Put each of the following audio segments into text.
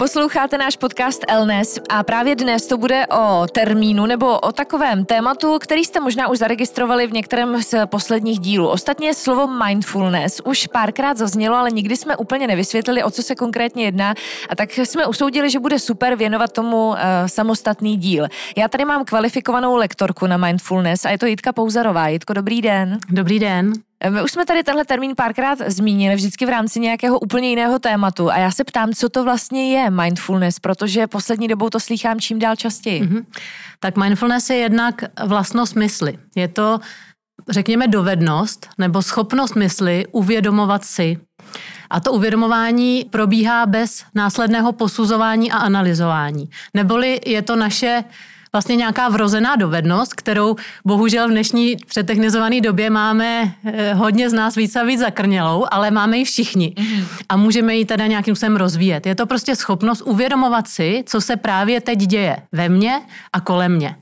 Posloucháte náš podcast Elnes a právě dnes to bude o termínu nebo o takovém tématu, který jste možná už zaregistrovali v některém z posledních dílů. Ostatně slovo mindfulness už párkrát zaznělo, ale nikdy jsme úplně nevysvětlili, o co se konkrétně jedná a tak jsme usoudili, že bude super věnovat tomu uh, samostatný díl. Já tady mám kvalifikovanou lektorku na mindfulness a je to Jitka Pouzarová. Jitko, dobrý den. Dobrý den. My už jsme tady tenhle termín párkrát zmínili, vždycky v rámci nějakého úplně jiného tématu. A já se ptám, co to vlastně je mindfulness, protože poslední dobou to slýchám čím dál častěji. Mm-hmm. Tak mindfulness je jednak vlastnost mysli. Je to, řekněme, dovednost nebo schopnost mysli uvědomovat si. A to uvědomování probíhá bez následného posuzování a analyzování. Neboli je to naše vlastně nějaká vrozená dovednost, kterou bohužel v dnešní přetechnizované době máme eh, hodně z nás víc a víc zakrnělou, ale máme ji všichni. Mm-hmm. A můžeme ji teda nějakým způsobem rozvíjet. Je to prostě schopnost uvědomovat si, co se právě teď děje ve mně a kolem mě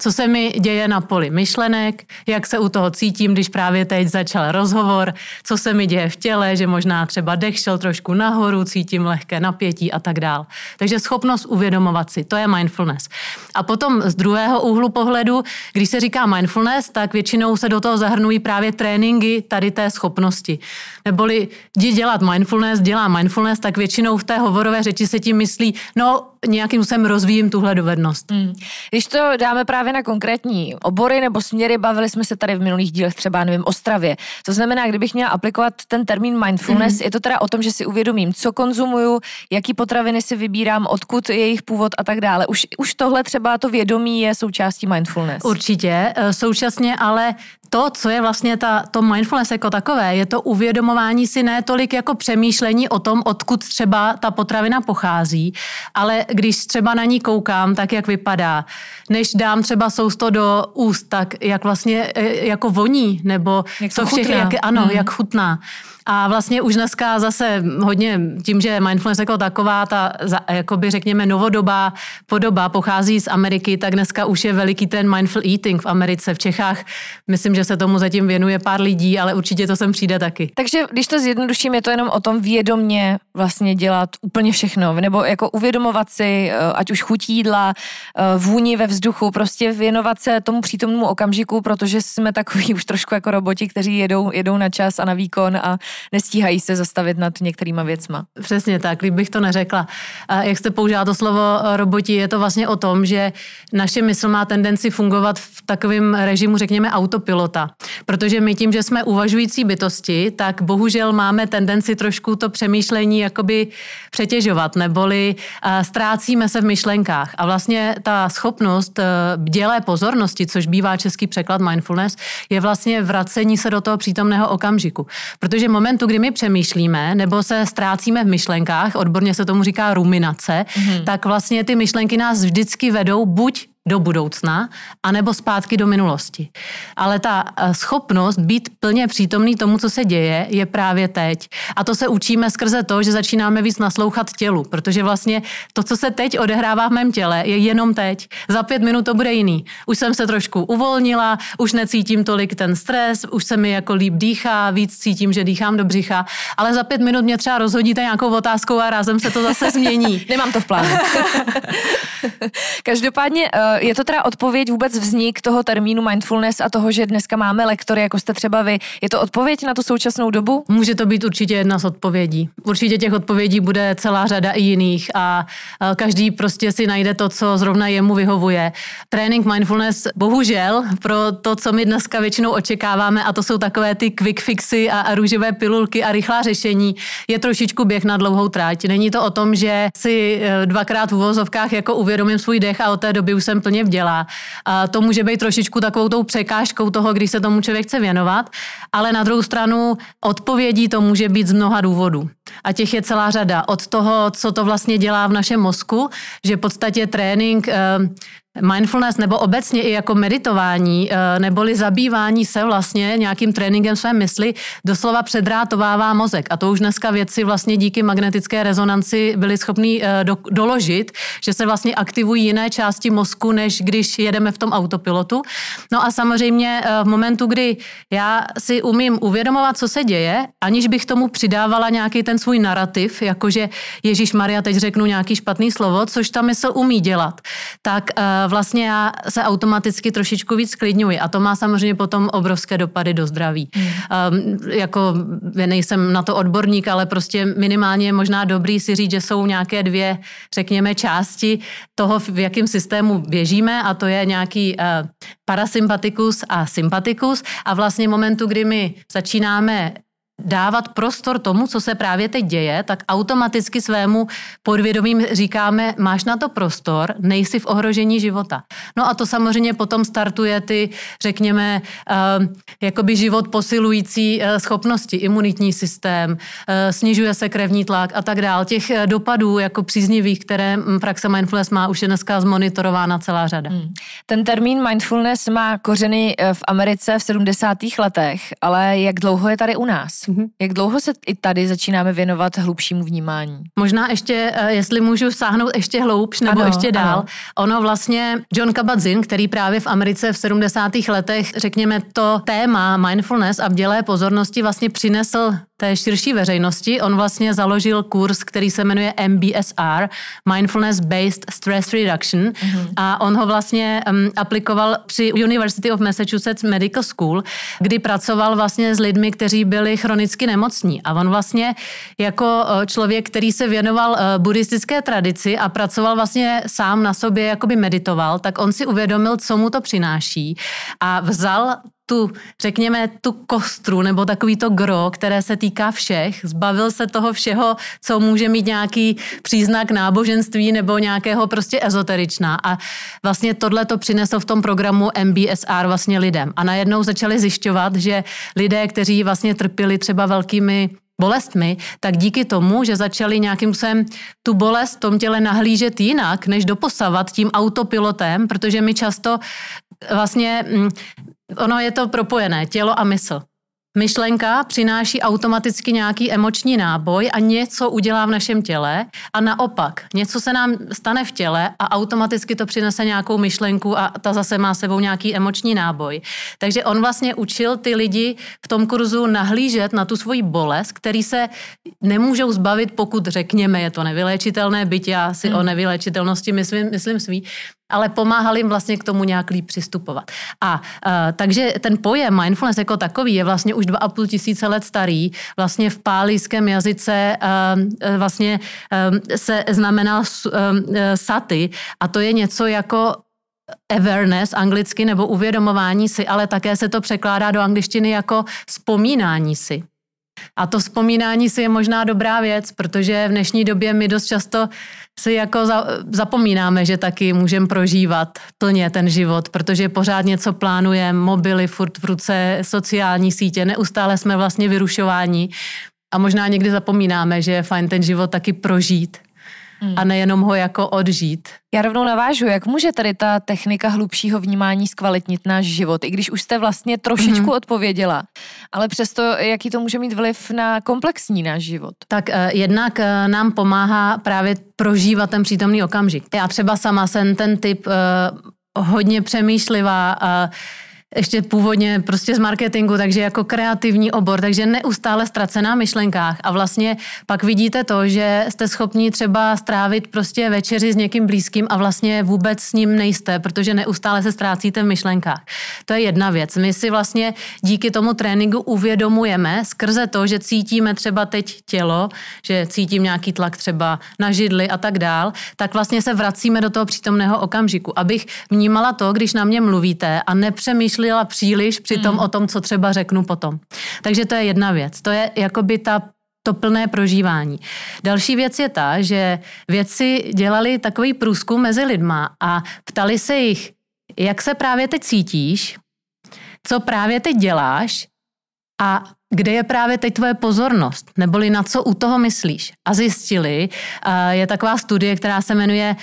co se mi děje na poli myšlenek, jak se u toho cítím, když právě teď začal rozhovor, co se mi děje v těle, že možná třeba dech šel trošku nahoru, cítím lehké napětí a tak dál. Takže schopnost uvědomovat si, to je mindfulness. A potom z druhého úhlu pohledu, když se říká mindfulness, tak většinou se do toho zahrnují právě tréninky tady té schopnosti. Neboli jdi dělat mindfulness, dělá mindfulness, tak většinou v té hovorové řeči se tím myslí, no nějakým způsobem rozvíjím tuhle dovednost. Hmm. Když to dáme právě na konkrétní obory nebo směry, bavili jsme se tady v minulých dílech třeba, nevím, o stravě. To znamená, kdybych měla aplikovat ten termín mindfulness, hmm. je to teda o tom, že si uvědomím, co konzumuju, jaký potraviny si vybírám, odkud je jejich původ a tak dále. Už, už tohle třeba to vědomí je součástí mindfulness. Určitě, e, současně ale to, co je vlastně ta, to mindfulness jako takové, je to uvědomování si ne tolik jako přemýšlení o tom, odkud třeba ta potravina pochází, ale když třeba na ní koukám, tak jak vypadá, než dám třeba sousto do úst, tak jak vlastně e, jako voní, nebo jak co všechno, jak, ano, hmm. jak chutná. A vlastně už dneska zase hodně tím, že mindfulness jako taková, ta jakoby řekněme novodobá podoba pochází z Ameriky, tak dneska už je veliký ten mindful eating v Americe, v Čechách. Myslím, že se tomu zatím věnuje pár lidí, ale určitě to sem přijde taky. Takže když to zjednoduším, je to jenom o tom vědomně vlastně dělat úplně všechno, nebo jako uvědomovat si, eh, ať už chutí jídla, eh, vůni ve vzduchu, prostě věnovat se tomu přítomnému okamžiku, protože jsme takový už trošku jako roboti, kteří jedou, jedou na čas a na výkon a nestíhají se zastavit nad některýma věcma. Přesně tak, líb bych to neřekla. A jak jste použila to slovo eh, roboti, je to vlastně o tom, že naše mysl má tendenci fungovat v takovém režimu, řekněme, autopilota. Protože my tím, že jsme uvažující bytosti, tak bohužel máme tendenci trošku to přemýšlení jakoby přetěžovat, neboli eh, ztrácíme se v myšlenkách. A vlastně ta schopnost eh, bdělé pozornosti, což bývá český překlad mindfulness, je vlastně vracení se do toho přítomného okamžiku. Protože moment momentu, kdy my přemýšlíme nebo se ztrácíme v myšlenkách, odborně se tomu říká ruminace, mm-hmm. tak vlastně ty myšlenky nás vždycky vedou buď do budoucna, anebo zpátky do minulosti. Ale ta eh, schopnost být plně přítomný tomu, co se děje, je právě teď. A to se učíme skrze to, že začínáme víc naslouchat tělu, protože vlastně to, co se teď odehrává v mém těle, je jenom teď. Za pět minut to bude jiný. Už jsem se trošku uvolnila, už necítím tolik ten stres, už se mi jako líp dýchá, víc cítím, že dýchám do břicha, ale za pět minut mě třeba rozhodíte nějakou otázkou a rázem se to zase změní. Nemám to v plánu. Každopádně uh, je to teda odpověď vůbec vznik toho termínu mindfulness a toho, že dneska máme lektory, jako jste třeba vy. Je to odpověď na tu současnou dobu? Může to být určitě jedna z odpovědí. Určitě těch odpovědí bude celá řada i jiných a každý prostě si najde to, co zrovna jemu vyhovuje. Trénink mindfulness bohužel pro to, co my dneska většinou očekáváme, a to jsou takové ty quick fixy a, a růžové pilulky a rychlá řešení, je trošičku běh na dlouhou tráť. Není to o tom, že si e, dvakrát v uvozovkách jako uvědomím svůj dech a od té doby už jsem plně vdělá. A to může být trošičku takovou tou překážkou toho, když se tomu člověk chce věnovat, ale na druhou stranu odpovědí to může být z mnoha důvodů. A těch je celá řada. Od toho, co to vlastně dělá v našem mozku, že v podstatě trénink eh, mindfulness nebo obecně i jako meditování eh, neboli zabývání se vlastně nějakým tréninkem své mysli doslova předrátovává mozek. A to už dneska vědci vlastně díky magnetické rezonanci byli schopni eh, do, doložit, že se vlastně aktivují jiné části mozku, než když jedeme v tom autopilotu. No a samozřejmě v momentu, kdy já si umím uvědomovat, co se děje, aniž bych tomu přidávala nějaký ten svůj narrativ, jakože Ježíš Maria, teď řeknu nějaký špatný slovo, což ta mysl umí dělat, tak vlastně já se automaticky trošičku víc sklidňuji a to má samozřejmě potom obrovské dopady do zdraví. Hmm. Um, jako nejsem na to odborník, ale prostě minimálně je možná dobrý si říct, že jsou nějaké dvě, řekněme, části toho, v jakém systému běžíme a to je nějaký uh, parasympatikus a sympatikus a vlastně momentu, kdy my začínáme dávat prostor tomu, co se právě teď děje, tak automaticky svému podvědomím říkáme, máš na to prostor, nejsi v ohrožení života. No a to samozřejmě potom startuje ty, řekněme, uh, jakoby život posilující uh, schopnosti, imunitní systém, uh, snižuje se krevní tlak a tak dál. Těch dopadů jako příznivých, které praxe mindfulness má, už je dneska zmonitorována celá řada. Hmm. Ten termín mindfulness má kořeny v Americe v 70. letech, ale jak dlouho je tady u nás? Mm-hmm. Jak dlouho se i tady začínáme věnovat hlubšímu vnímání? Možná ještě, eh, jestli můžu sáhnout ještě hloubš nebo ano, ještě dál. Ano. Ono vlastně John Kabat-Zinn, který právě v Americe v 70. letech, řekněme, to téma mindfulness a bdělé pozornosti vlastně přinesl té širší veřejnosti. On vlastně založil kurz, který se jmenuje MBSR, Mindfulness Based Stress Reduction mm-hmm. a on ho vlastně um, aplikoval při University of Massachusetts Medical School, kdy pracoval vlastně s lidmi, kteří byli chronicky nemocní a on vlastně jako člověk, který se věnoval uh, buddhistické tradici a pracoval vlastně sám na sobě, jakoby meditoval, tak on si uvědomil, co mu to přináší a vzal tu, řekněme, tu kostru nebo takový to gro, které se týká všech, zbavil se toho všeho, co může mít nějaký příznak náboženství nebo nějakého prostě ezoteričná. A vlastně tohle to přinesl v tom programu MBSR vlastně lidem. A najednou začali zjišťovat, že lidé, kteří vlastně trpěli třeba velkými bolestmi, tak díky tomu, že začali nějakým způsobem tu bolest v tom těle nahlížet jinak, než doposavat tím autopilotem, protože my často vlastně mm, ono je to propojené, tělo a mysl. Myšlenka přináší automaticky nějaký emoční náboj a něco udělá v našem těle a naopak, něco se nám stane v těle a automaticky to přinese nějakou myšlenku a ta zase má sebou nějaký emoční náboj. Takže on vlastně učil ty lidi v tom kurzu nahlížet na tu svoji bolest, který se nemůžou zbavit, pokud řekněme, je to nevyléčitelné, byť já si hmm. o nevyléčitelnosti myslím, myslím svý, ale pomáhal jim vlastně k tomu nějak líp přistupovat. A uh, takže ten pojem mindfulness jako takový je vlastně už dva a půl tisíce let starý. Vlastně v pálijském jazyce uh, vlastně uh, se znamenal uh, sati a to je něco jako awareness anglicky nebo uvědomování si, ale také se to překládá do angličtiny jako vzpomínání si. A to vzpomínání si je možná dobrá věc, protože v dnešní době my dost často si jako za, zapomínáme, že taky můžeme prožívat plně ten život, protože pořád něco plánujeme, mobily furt v ruce, sociální sítě, neustále jsme vlastně vyrušováni a možná někdy zapomínáme, že je fajn ten život taky prožít hmm. a nejenom ho jako odžít. Já rovnou navážu, jak může tady ta technika hlubšího vnímání zkvalitnit náš život, i když už jste vlastně trošičku hmm. odpověděla, ale přesto, jaký to může mít vliv na komplexní náš život? Tak uh, jednak uh, nám pomáhá právě prožívat ten přítomný okamžik. Já třeba sama jsem ten typ uh, hodně přemýšlivá, uh, ještě původně prostě z marketingu, takže jako kreativní obor, takže neustále ztracená myšlenkách a vlastně pak vidíte to, že jste schopni třeba strávit prostě večeři s někým blízkým a vlastně vůbec s ním nejste, protože neustále se ztrácíte v myšlenkách. To je jedna věc. My si vlastně díky tomu tréninku uvědomujeme skrze to, že cítíme třeba teď tělo, že cítím nějaký tlak třeba na židli a tak dál, tak vlastně se vracíme do toho přítomného okamžiku, abych vnímala to, když na mě mluvíte a nepřemýšlím přemýšlela příliš přitom mm. o tom, co třeba řeknu potom. Takže to je jedna věc. To je jakoby ta to plné prožívání. Další věc je ta, že vědci dělali takový průzkum mezi lidma a ptali se jich, jak se právě teď cítíš, co právě teď děláš a kde je právě teď tvoje pozornost, neboli na co u toho myslíš. A zjistili, je taková studie, která se jmenuje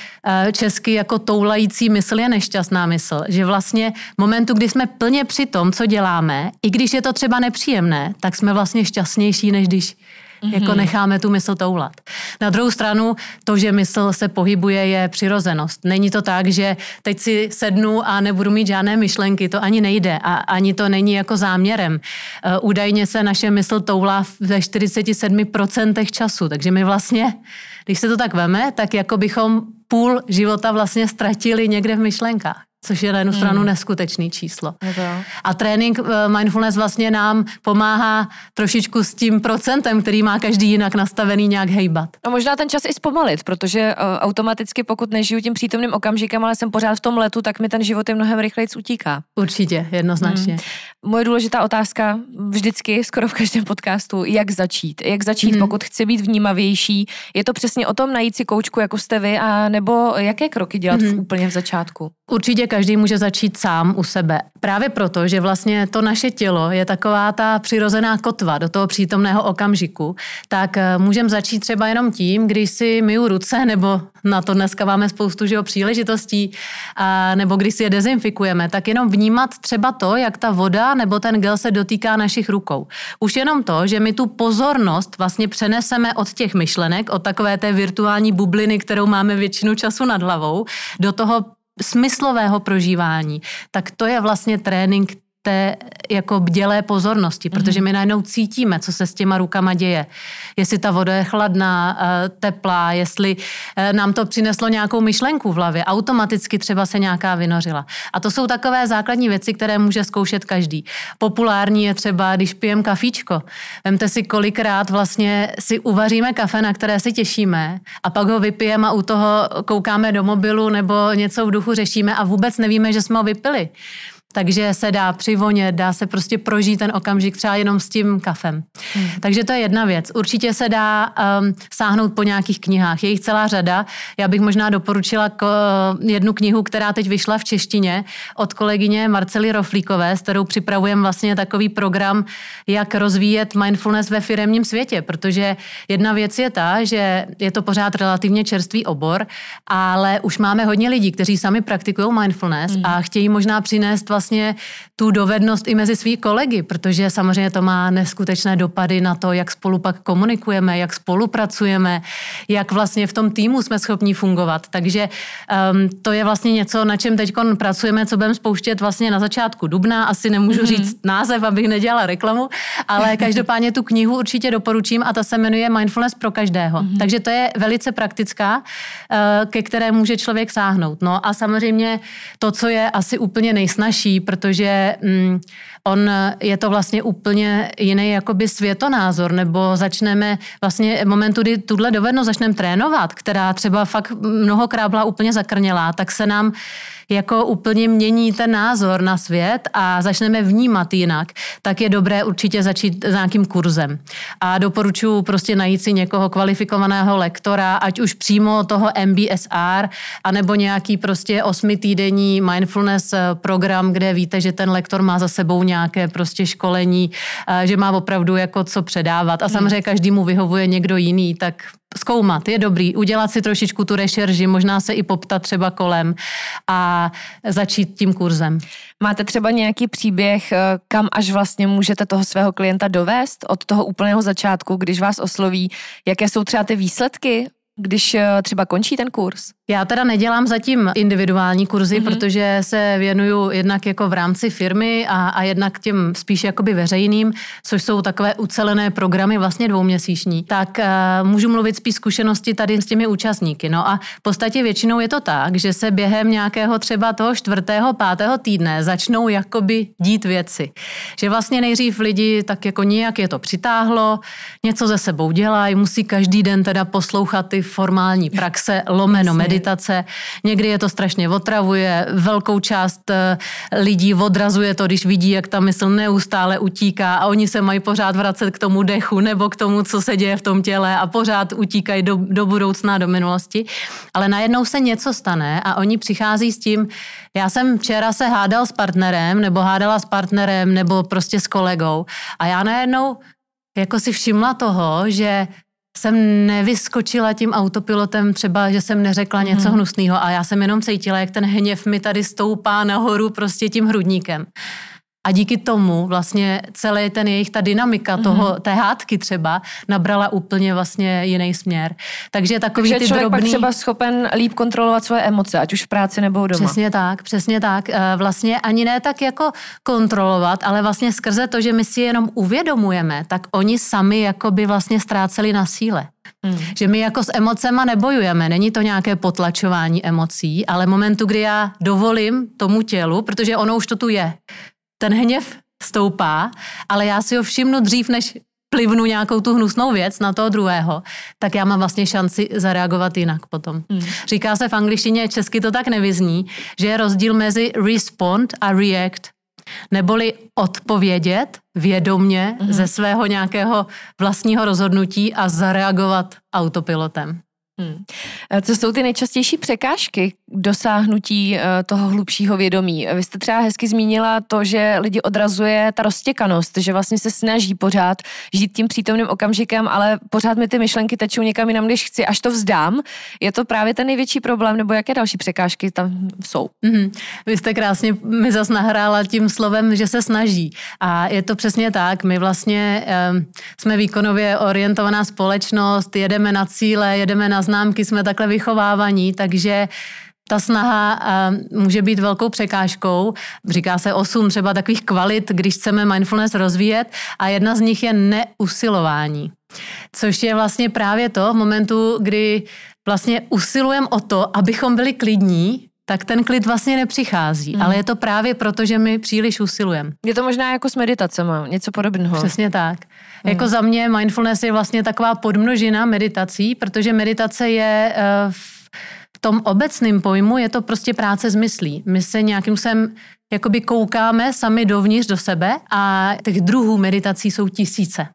česky jako toulající mysl je nešťastná mysl, že vlastně momentu, kdy jsme plně při tom, co děláme, i když je to třeba nepříjemné, tak jsme vlastně šťastnější, než když Mm-hmm. Jako necháme tu mysl toulat. Na druhou stranu, to, že mysl se pohybuje, je přirozenost. Není to tak, že teď si sednu a nebudu mít žádné myšlenky. To ani nejde a ani to není jako záměrem. Uh, údajně se naše mysl toulá ve 47% času, takže my vlastně, když se to tak veme, tak jako bychom půl života vlastně ztratili někde v myšlenkách což je na jednu stranu hmm. neskutečný číslo. A trénink eh, mindfulness vlastně nám pomáhá trošičku s tím procentem, který má každý jinak nastavený nějak hejbat. A možná ten čas i zpomalit, protože uh, automaticky, pokud nežiju tím přítomným okamžikem, ale jsem pořád v tom letu, tak mi ten život je mnohem rychleji utíká. Určitě, jednoznačně. Hmm. Moje důležitá otázka vždycky, skoro v každém podcastu, jak začít. Jak začít, hmm. pokud chci být vnímavější. Je to přesně o tom najít si koučku, jako jste vy, a nebo jaké kroky dělat hmm. v úplně v začátku? Určitě každý může začít sám u sebe. Právě proto, že vlastně to naše tělo je taková ta přirozená kotva do toho přítomného okamžiku, tak eh, můžeme začít třeba jenom tím, když si myju ruce, nebo na to dneska máme spoustu že, příležitostí, a, nebo když si je dezinfikujeme, tak jenom vnímat třeba to, jak ta voda nebo ten gel se dotýká našich rukou. Už jenom to, že my tu pozornost vlastně přeneseme od těch myšlenek, od takové té virtuální bubliny, kterou máme většinu času nad hlavou, do toho smyslového prožívání, tak to je vlastně trénink té jako bdělé pozornosti, protože mhm. my najednou cítíme, co se s těma rukama děje. Jestli ta voda je chladná, eh, teplá, jestli eh, nám to přineslo nějakou myšlenku v hlavě, automaticky třeba se nějaká vynořila. A to jsou takové základní věci, které může zkoušet každý. Populární je třeba, když pijem kafíčko. Vemte si, kolikrát vlastně si uvaříme kafe, na které se těšíme a pak ho vypijeme a u toho koukáme do mobilu nebo něco v duchu řešíme a vůbec nevíme, že jsme ho vypili. Takže se dá přivonět, dá se prostě prožít ten okamžik třeba jenom s tím kafem. Hmm. Takže to je jedna věc. Určitě se dá um, sáhnout po nějakých knihách. Je jich celá řada. Já bych možná doporučila k, uh, jednu knihu, která teď vyšla v češtině od kolegyně Marcely Roflíkové, s kterou připravujeme vlastně takový program, jak rozvíjet mindfulness ve firemním světě, protože jedna věc je ta, že je to pořád relativně čerstvý obor, ale už máme hodně lidí, kteří sami praktikují mindfulness hmm. a chtějí možná přinést vlastně vlastně tu dovednost i mezi svý kolegy, protože samozřejmě to má neskutečné dopady na to, jak spolu pak komunikujeme, jak spolupracujeme, jak vlastně v tom týmu jsme schopni fungovat. Takže um, to je vlastně něco, na čem teď pracujeme, co budeme spouštět vlastně na začátku dubna. Asi nemůžu mm-hmm. říct název, abych nedělala reklamu, ale každopádně tu knihu určitě doporučím a ta se jmenuje Mindfulness pro každého. Mm-hmm. Takže to je velice praktická, uh, ke které může člověk sáhnout. No a samozřejmě to, co je asi úplně nejsnažší, protože mm, on je to vlastně úplně jiný jakoby světonázor, nebo začneme vlastně momentu, kdy tuhle dovednost začneme trénovat, která třeba fakt mnohokrát byla úplně zakrnělá, tak se nám jako úplně mění ten názor na svět a začneme vnímat jinak, tak je dobré určitě začít s nějakým kurzem. A doporučuji prostě najít si někoho kvalifikovaného lektora, ať už přímo toho MBSR, anebo nějaký prostě osmitýdenní mindfulness eh, program, kde víte, že ten lektor má za sebou nějaké prostě školení, eh, že má opravdu jako co předávat. A hmm. samozřejmě každému vyhovuje někdo jiný, tak zkoumat, je dobrý, udělat si trošičku tu rešerži, možná se i poptat třeba kolem a začít tím kurzem. Máte třeba nějaký příběh, eh, kam až vlastně můžete toho svého klienta dovést od toho úplného začátku, když vás osloví, jaké jsou třeba ty výsledky, když eh, třeba končí ten kurz? Já teda nedělám zatím individuální kurzy, mm-hmm. protože se věnuju jednak jako v rámci firmy a, a jednak těm spíš jakoby veřejným, což jsou takové ucelené programy vlastně dvouměsíční. Tak uh, můžu mluvit spíš zkušenosti tady s těmi účastníky. No a v podstatě většinou je to tak, že se během nějakého třeba toho čtvrtého, pátého týdne začnou jakoby dít věci. Že vlastně nejdřív lidi tak jako nějak je to přitáhlo, něco ze sebou dělají, musí každý den teda poslouchat ty formální praxe, lomeno meditace. Někdy je to strašně otravuje, velkou část eh, lidí odrazuje to, když vidí, jak ta mysl neustále utíká a oni se mají pořád vracet k tomu dechu nebo k tomu, co se děje v tom těle a pořád utíkají do, do budoucna, do minulosti. Ale najednou se něco stane a oni přichází s tím, já jsem včera se hádal s partnerem nebo hádala s partnerem nebo prostě s kolegou a já najednou jako si všimla toho, že jsem nevyskočila tím autopilotem třeba, že jsem neřekla něco hmm. hnusného a já jsem jenom cítila, jak ten hněv mi tady stoupá nahoru prostě tím hrudníkem. A díky tomu vlastně celý ten jejich, ta dynamika mm-hmm. toho, té hádky třeba nabrala úplně vlastně jiný směr. Takže takový Takže ty člověk drobný... pak třeba schopen líp kontrolovat svoje emoce, ať už v práci nebo doma. Přesně tak, přesně tak. Eh, vlastně ani ne tak jako kontrolovat, ale vlastně skrze to, že my si jenom uvědomujeme, tak oni sami jako by vlastně ztráceli na síle. Hmm. Že my jako s emocema nebojujeme, není to nějaké potlačování emocí, ale momentu, kdy já dovolím tomu tělu, protože ono už to tu je, ten hněv stoupá, ale já si ho všimnu dřív, než plivnu nějakou tu hnusnou věc na toho druhého, tak já mám vlastně šanci zareagovat jinak potom. Hmm. Říká se v angličtině, česky to tak nevyzní, že je rozdíl mezi respond a react. Neboli odpovědět vědomně hmm. ze svého nějakého vlastního rozhodnutí a zareagovat autopilotem. Hmm. Co jsou ty nejčastější překážky dosáhnutí eh, toho hlubšího vědomí? Vy jste třeba hezky zmínila to, že lidi odrazuje ta roztěkanost, že vlastně se snaží pořád žít tím přítomným okamžikem, ale pořád mi ty myšlenky tečou někam jinam, když chci, až to vzdám. Je to právě ten největší problém, nebo jaké další překážky tam jsou? Mm-hmm. Vy jste krásně mi zas nahrála tím slovem, že se snaží. A je to přesně tak. My vlastně um, jsme výkonově orientovaná společnost, jedeme na cíle, jedeme na známky, jsme takhle vychovávaní, takže ta snaha uh, může být velkou překážkou. Říká se osm třeba takových kvalit, když chceme mindfulness rozvíjet a jedna z nich je neusilování. Což je vlastně právě to v momentu, kdy vlastně usilujeme o to, abychom byli klidní, tak ten klid vlastně nepřichází. Mm. Ale je to právě proto, že my příliš usilujeme. Je to možná jako s meditacemi, něco podobného. Přesně tak. Mm. Jako za mě mindfulness je vlastně taková podmnožina meditací, protože meditace je uh, tom obecném pojmu je to prostě práce s myslí. My se nějakým sem jakoby koukáme sami dovnitř do sebe a těch druhů meditací jsou tisíce.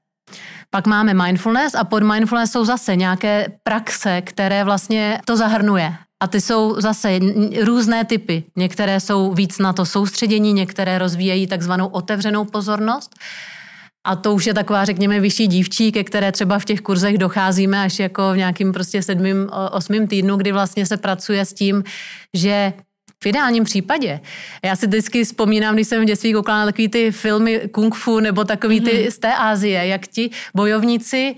Pak máme mindfulness a pod mindfulness jsou zase nějaké praxe, které vlastně to zahrnuje. A ty jsou zase různé typy. Některé jsou víc na to soustředění, některé rozvíjejí takzvanou otevřenou pozornost. A to už je taková, řekněme, vyšší dívčí, ke které třeba v těch kurzech docházíme až jako v nějakým prostě sedmým, osmým týdnu, kdy vlastně se pracuje s tím, že v ideálním případě. Já si vždycky vzpomínám, když jsem v dětství koukala na takový ty filmy kung fu nebo takový ty mm-hmm. z té Ázie, jak ti bojovníci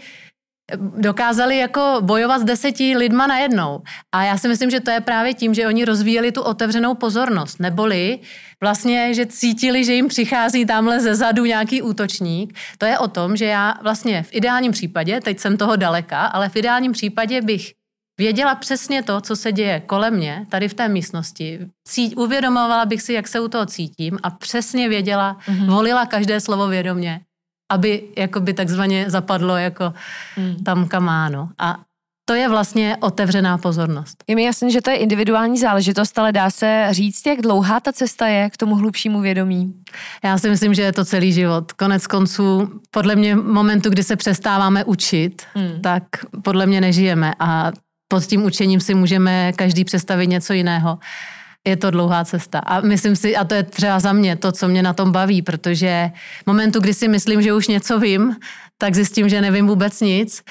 dokázali jako bojovat s deseti lidma najednou. A já si myslím, že to je právě tím, že oni rozvíjeli tu otevřenou pozornost. Neboli vlastně, že cítili, že jim přichází tamhle ze zadu nějaký útočník. To je o tom, že já vlastně v ideálním případě, teď jsem toho daleka, ale v ideálním případě bych věděla přesně to, co se děje kolem mě, tady v té místnosti. Cít, uvědomovala bych si, jak se u toho cítím a přesně věděla, mm-hmm. volila každé slovo vědomě aby jakoby takzvaně zapadlo jako hmm. tam kamáno. A to je vlastně otevřená pozornost. Je mi jasné, že to je individuální záležitost, ale dá se říct, jak dlouhá ta cesta je k tomu hlubšímu vědomí? Já si myslím, že je to celý život. Konec konců, podle mě momentu, kdy se přestáváme učit, hmm. tak podle mě nežijeme a pod tím učením si můžeme každý představit něco jiného je to dlouhá cesta. A myslím si, a to je třeba za mě to, co mě na tom baví, protože momentu, kdy si myslím, že už něco vím, tak zjistím, že nevím vůbec nic.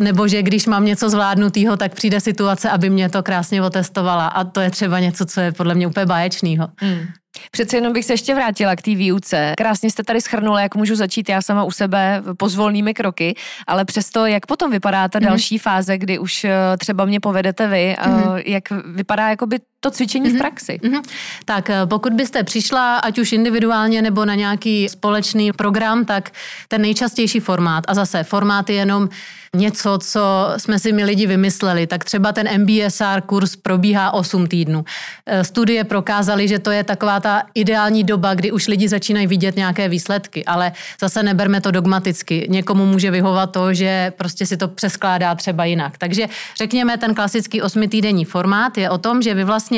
Nebo že když mám něco zvládnutého, tak přijde situace, aby mě to krásně otestovala. A to je třeba něco, co je podle mě úplně báječného. Hmm. Přece jenom bych se ještě vrátila k té výuce. Krásně jste tady schrnula, jak můžu začít já sama u sebe pozvolnými kroky, ale přesto, jak potom vypadá ta mm další fáze, kdy už eh, třeba mě povedete vy, mm jak vypadá jakoby to cvičení mm-hmm. v mhm. praxi. Mm-hmm. Tak eh, pokud byste přišla, ať už individuálně nebo na nějaký společný program, tak ten nejčastější formát, a zase formát je jenom něco, co jsme si my lidi vymysleli, tak třeba ten MBSR kurz probíhá 8 týdnů. Eh, studie prokázaly, že to je taková ta ideální doba, kdy už lidi začínají vidět nějaké výsledky, ale zase neberme to dogmaticky. Někomu může vyhovat to, že prostě si to přeskládá třeba jinak. Takže řekněme, ten klasický osmitýdenní formát je o tom, že vy vlastně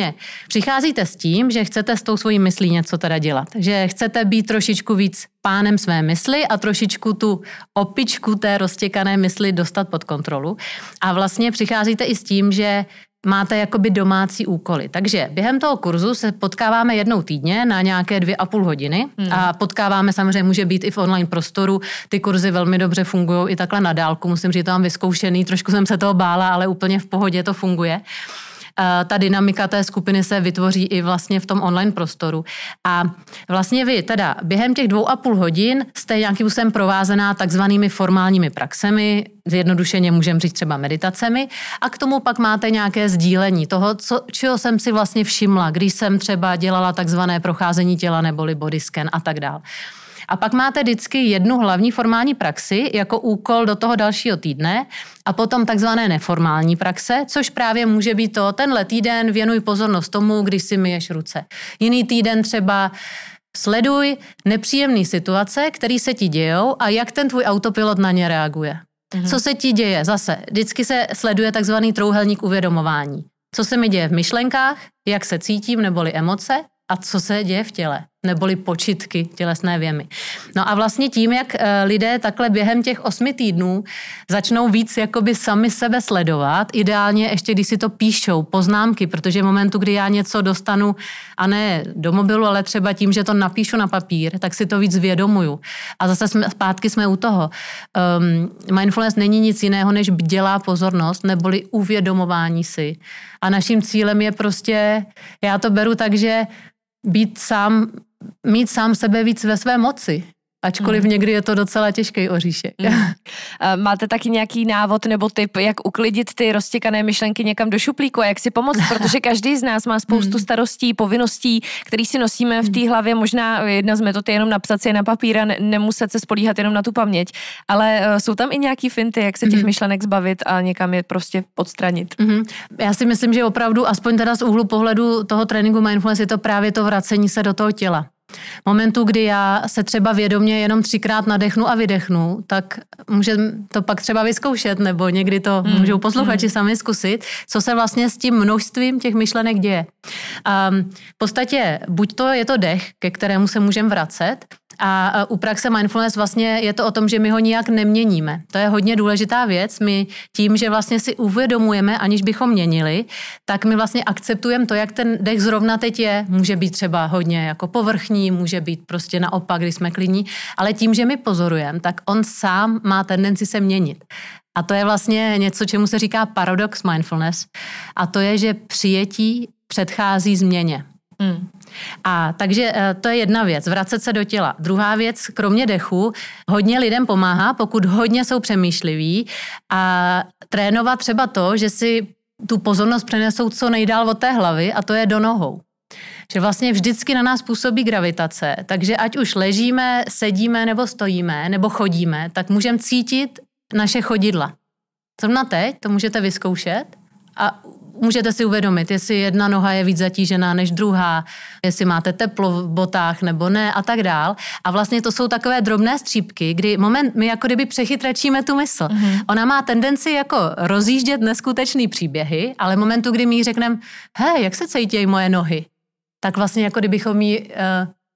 přicházíte s tím, že chcete s tou svojí myslí něco teda dělat. Že chcete být trošičku víc pánem své mysli a trošičku tu opičku té roztěkané mysli dostat pod kontrolu. A vlastně přicházíte i s tím, že máte jakoby domácí úkoly. Takže během toho kurzu se potkáváme jednou týdně na nějaké dvě a půl hodiny hmm. a potkáváme samozřejmě, může být i v online prostoru. Ty kurzy velmi dobře fungují i takhle na dálku. Musím říct, to mám vyzkoušený, trošku jsem se toho bála, ale úplně v pohodě to funguje ta dynamika té skupiny se vytvoří i vlastně v tom online prostoru. A vlastně vy teda během těch dvou a půl hodin jste nějakým způsobem provázená takzvanými formálními praxemi, zjednodušeně můžeme říct třeba meditacemi, a k tomu pak máte nějaké sdílení toho, co, čeho jsem si vlastně všimla, když jsem třeba dělala takzvané procházení těla neboli body scan a tak dále. A pak máte vždycky jednu hlavní formální praxi jako úkol do toho dalšího týdne a potom takzvané neformální praxe, což právě může být to, tenhle týden věnuj pozornost tomu, když si myješ ruce. Jiný týden třeba sleduj nepříjemné situace, které se ti dějou a jak ten tvůj autopilot na ně reaguje. Mhm. Co se ti děje? Zase, vždycky se sleduje takzvaný trouhelník uvědomování. Co se mi děje v myšlenkách, jak se cítím, neboli emoce a co se děje v těle neboli počitky tělesné věmy. No a vlastně tím, jak eh, lidé takhle během těch osmi týdnů začnou víc jakoby sami sebe sledovat, ideálně ještě když si to píšou, poznámky, protože v momentu, kdy já něco dostanu, a ne do mobilu, ale třeba tím, že to napíšu na papír, tak si to víc vědomuju. A zase jsme, zpátky jsme u toho. Um, mindfulness není nic jiného, než dělá pozornost, neboli uvědomování si. A naším cílem je prostě, já to beru tak, že být sám mít sám sebe víc ve své moci. Ačkoliv mm. někdy je to docela těžký oříšek. Mm. Máte taky nějaký návod nebo tip, jak uklidit ty roztěkané myšlenky někam do šuplíku a jak si pomoct, protože každý z nás má spoustu mm. starostí, povinností, které si nosíme v té mm. hlavě. Možná jedna z metod je jenom napsat si je na papír a ne- nemuset se spolíhat jenom na tu paměť. Ale uh, jsou tam i nějaký finty, jak se těch mm. myšlenek zbavit a někam je prostě podstranit. Mm. Já si myslím, že opravdu, aspoň teda z úhlu pohledu toho tréninku mindfulness, je to právě to vracení se do toho těla. Momentu, kdy já se třeba vědomě jenom třikrát nadechnu a vydechnu, tak může to pak třeba vyzkoušet, nebo někdy to mm. můžou posluchači mm. sami zkusit, co se vlastně s tím množstvím těch myšlenek děje. Um, v podstatě buď to je to dech, ke kterému se můžeme vracet, a u praxe mindfulness vlastně je to o tom, že my ho nijak neměníme. To je hodně důležitá věc. My tím, že vlastně si uvědomujeme, aniž bychom měnili, tak my vlastně akceptujeme to, jak ten dech zrovna teď je. Může být třeba hodně jako povrchní, může být prostě naopak, když jsme klidní, ale tím, že my pozorujeme, tak on sám má tendenci se měnit. A to je vlastně něco, čemu se říká paradox mindfulness. A to je, že přijetí předchází změně. Hmm. A takže eh, to je jedna věc, vracet se do těla. Druhá věc, kromě dechu, hodně lidem pomáhá, pokud hodně jsou přemýšliví a trénovat třeba to, že si tu pozornost přenesou co nejdál od té hlavy a to je do nohou. Že vlastně vždycky na nás působí gravitace, takže ať už ležíme, sedíme nebo stojíme nebo chodíme, tak můžeme cítit naše chodidla. Zrovna teď to můžete vyzkoušet a můžete si uvědomit, jestli jedna noha je víc zatížená než druhá, jestli máte teplo v botách nebo ne a tak dál. A vlastně to jsou takové drobné střípky, kdy moment, my jako kdyby přechytračíme tu mysl. Mm-hmm. Ona má tendenci jako rozjíždět neskutečný příběhy, ale momentu, kdy my jí řekneme, hej, jak se cítí moje nohy, tak vlastně jako kdybychom jí uh,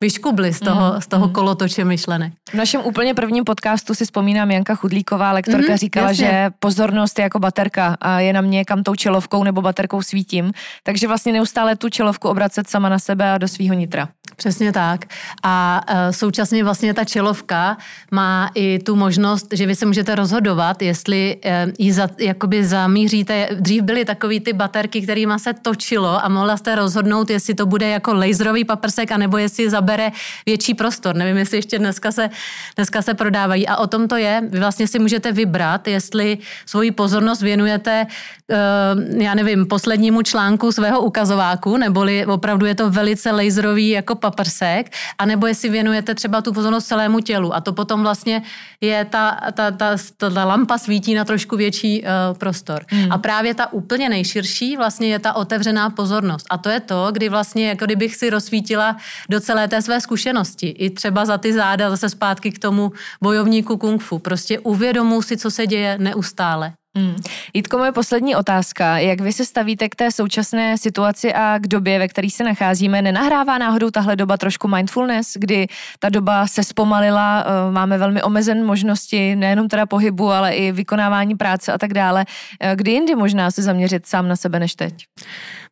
vyškubli z toho, mm. z toho mhm. kolotoče myšlenek. V našem úplně prvním podcastu si vzpomínám Janka Chudlíková, lektorka, mm, říkala, jasně. že pozornost je jako baterka a je na mě, kam tou čelovkou nebo baterkou svítím. Takže vlastně neustále tu čelovku obracet sama na sebe a do svého nitra. Přesně tak. A uh, současně vlastně ta čelovka má i tu možnost, že vy se můžete rozhodovat, jestli uh, ji za, jakoby zamíříte. Dřív byly takový ty baterky, kterými se točilo a mohla jste rozhodnout, jestli to bude jako laserový paprsek, anebo jestli zabere větší prostor. Nevím, jestli ještě dneska se, dneska se prodávají. A o tom to je. Vy vlastně si můžete vybrat, jestli svoji pozornost věnujete, uh, já nevím, poslednímu článku svého ukazováku, neboli opravdu je to velice laserový jako paprsek, anebo jestli věnujete třeba tu pozornost celému tělu a to potom vlastně je ta, ta, ta, ta, ta lampa svítí na trošku větší uh, prostor. Hmm. A právě ta úplně nejširší vlastně je ta otevřená pozornost. A to je to, kdy vlastně jako kdybych si rozsvítila do celé té své zkušenosti. I třeba za ty záda zase zpátky k tomu bojovníku kung fu. Prostě uvědomuji si, co se děje neustále. Hmm. Jítko, moje poslední otázka. Jak vy se stavíte k té současné situaci a k době, ve které se nacházíme? Nenahrává náhodou tahle doba trošku mindfulness, kdy ta doba se zpomalila, eh, máme velmi omezen možnosti, nejenom teda pohybu, ale i vykonávání práce a tak dále. Eh, kdy jindy možná se zaměřit sám na sebe než teď?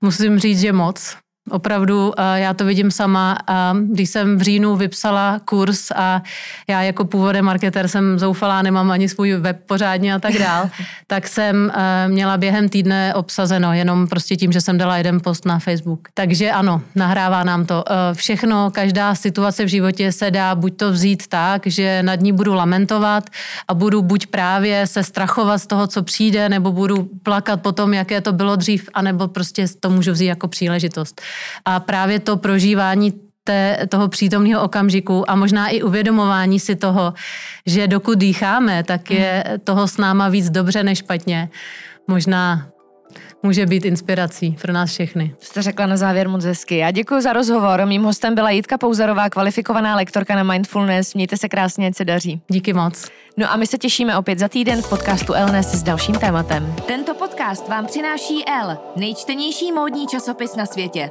Musím říct, že moc. Opravdu já to vidím sama. Když jsem v říjnu vypsala kurz a já jako původem marketer jsem zoufalá, nemám ani svůj web pořádně a tak dál, tak jsem měla během týdne obsazeno jenom prostě tím, že jsem dala jeden post na Facebook. Takže ano, nahrává nám to. Všechno, každá situace v životě se dá buď to vzít tak, že nad ní budu lamentovat a budu buď právě se strachovat z toho, co přijde, nebo budu plakat po tom, jaké to bylo dřív, anebo prostě to můžu vzít jako příležitost. A právě to prožívání té, toho přítomného okamžiku a možná i uvědomování si toho, že dokud dýcháme, tak je toho s náma víc dobře než špatně. Možná může být inspirací pro nás všechny. Jste řekla na závěr moc hezky. Já děkuji za rozhovor. Mým hostem byla Jitka Pouzarová, kvalifikovaná lektorka na Mindfulness. Mějte se krásně, ať se daří. Díky moc. No a my se těšíme opět za týden v podcastu Elnes s dalším tématem. Tento podcast vám přináší L, nejčtenější módní časopis na světě.